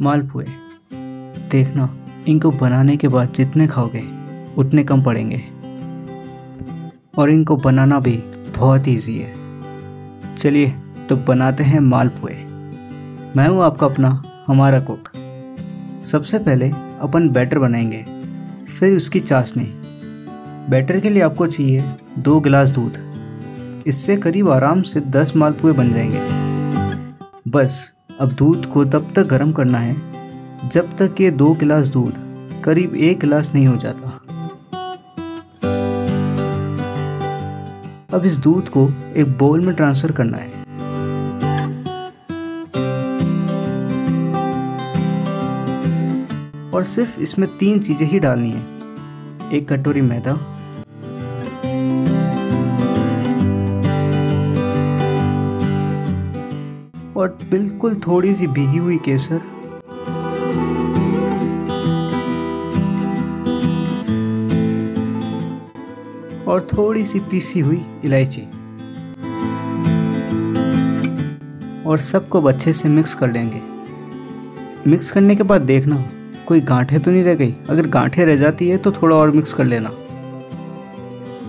मालपुए देखना, इनको बनाने के बाद जितने खाओगे, उतने कम पड़ेंगे। और इनको बनाना भी बहुत इजी है। चलिए तो बनाते हैं मालपुए मैं हूँ आपका अपना, हमारा कुक सबसे पहले अपन बैटर बनाएँगे, फिर उसकी चाशनी। बैटर के लिए आपको चाहिए दो गिलास दूध। इससे करीब आराम से दस मालपुए बन जाएँगे। बस अब दूध को तब तक गर्म करना है, जब तक ये दो गिलास दूध करीब एक गिलास नहीं हो जाता। अब इस दूध को एक बोल में ट्रांसफ़र करना है। और सिर्फ़ इसमें तीन चीज़ें ही डालनी है। एक कटोरी मैदा और बिल्कुल थोड़ी सी भीगी हुई केसर। और थोड़ी सी पीसी हुई इलायची। और सबको अच्छे से मिक्स कर लेंगे। मिक्स करने के बाद देखना, कोई गांठें तो नहीं रह गई? अगर गांठें रह जाती है तो थोड़ा और मिक्स कर लेना।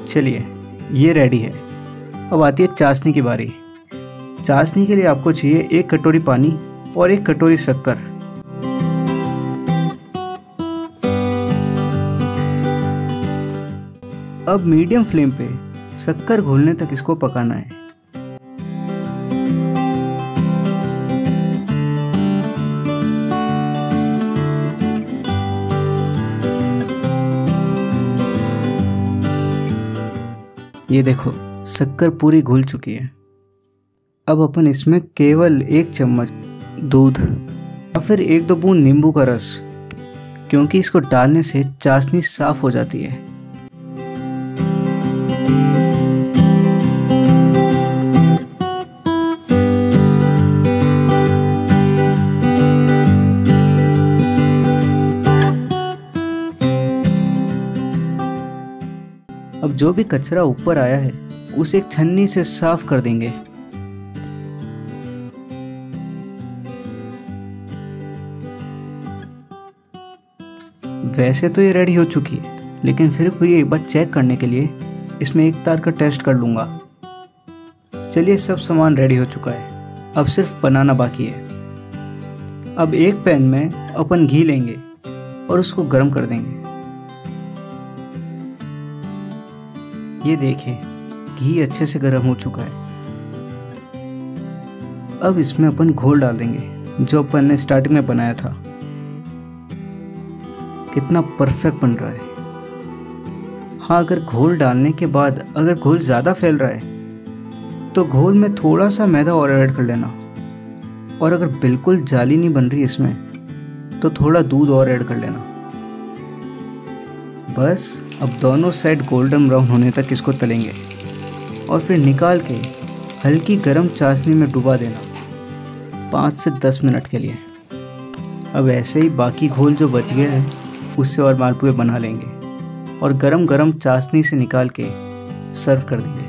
चलिए, ये रेडी है। अब आती है चाशनी की बारी। चाशनी के लिए आपको चाहिए एक कटोरी पानी और एक कटोरी शक्कर। अब मीडियम फ्लेम पे शक्कर घोलने तक इसको पकाना है। ये देखो, शक्कर पूरी घुल चुकी है। अब अपन इसमें केवल एक चम्मच दूध या फिर एक दो बूंद नींबू का रस, क्योंकि इसको डालने से चाशनी साफ़ हो जाती है। अब जो भी कचरा ऊपर आया है, उसे एक छन्नी से साफ़ कर देंगे। वैसे तो ये रेडी हो चुकी है, लेकिन फिर भी एक बार चेक करने के लिए इसमें एक तार का टेस्ट कर लूँगा। चलिए सब सामान रेडी हो चुका है। अब सिर्फ़ बनाना बाकी है। अब एक पैन में अपन घी लेंगे और उसको गर्म कर देंगे। ये देखिए घी अच्छे से गर्म हो चुका है। अब इसमें अपन घोल डाल देंगे, जो अपन ने स्टार्टिंग में बनाया था। कितना परफेक्ट बन रहा है। हाँ अगर घोल डालने के बाद अगर घोल ज़्यादा फैल रहा है तो घोल में थोड़ा सा मैदा और ऐड कर लेना। और अगर बिल्कुल जाली नहीं बन रही इसमें तो थोड़ा दूध और ऐड कर लेना। बस, अब दोनों साइड गोल्डन ब्राउन होने तक इसको तलेंगे। और फिर निकाल के हल्की गर्म चाशनी में डुबा देना, पाँच से दस मिनट के लिए। अब ऐसे ही बाकी घोल जो बच गया है उससे और मालपुए बना लेंगे और गरम गरम चाशनी से निकाल के सर्व कर देंगे।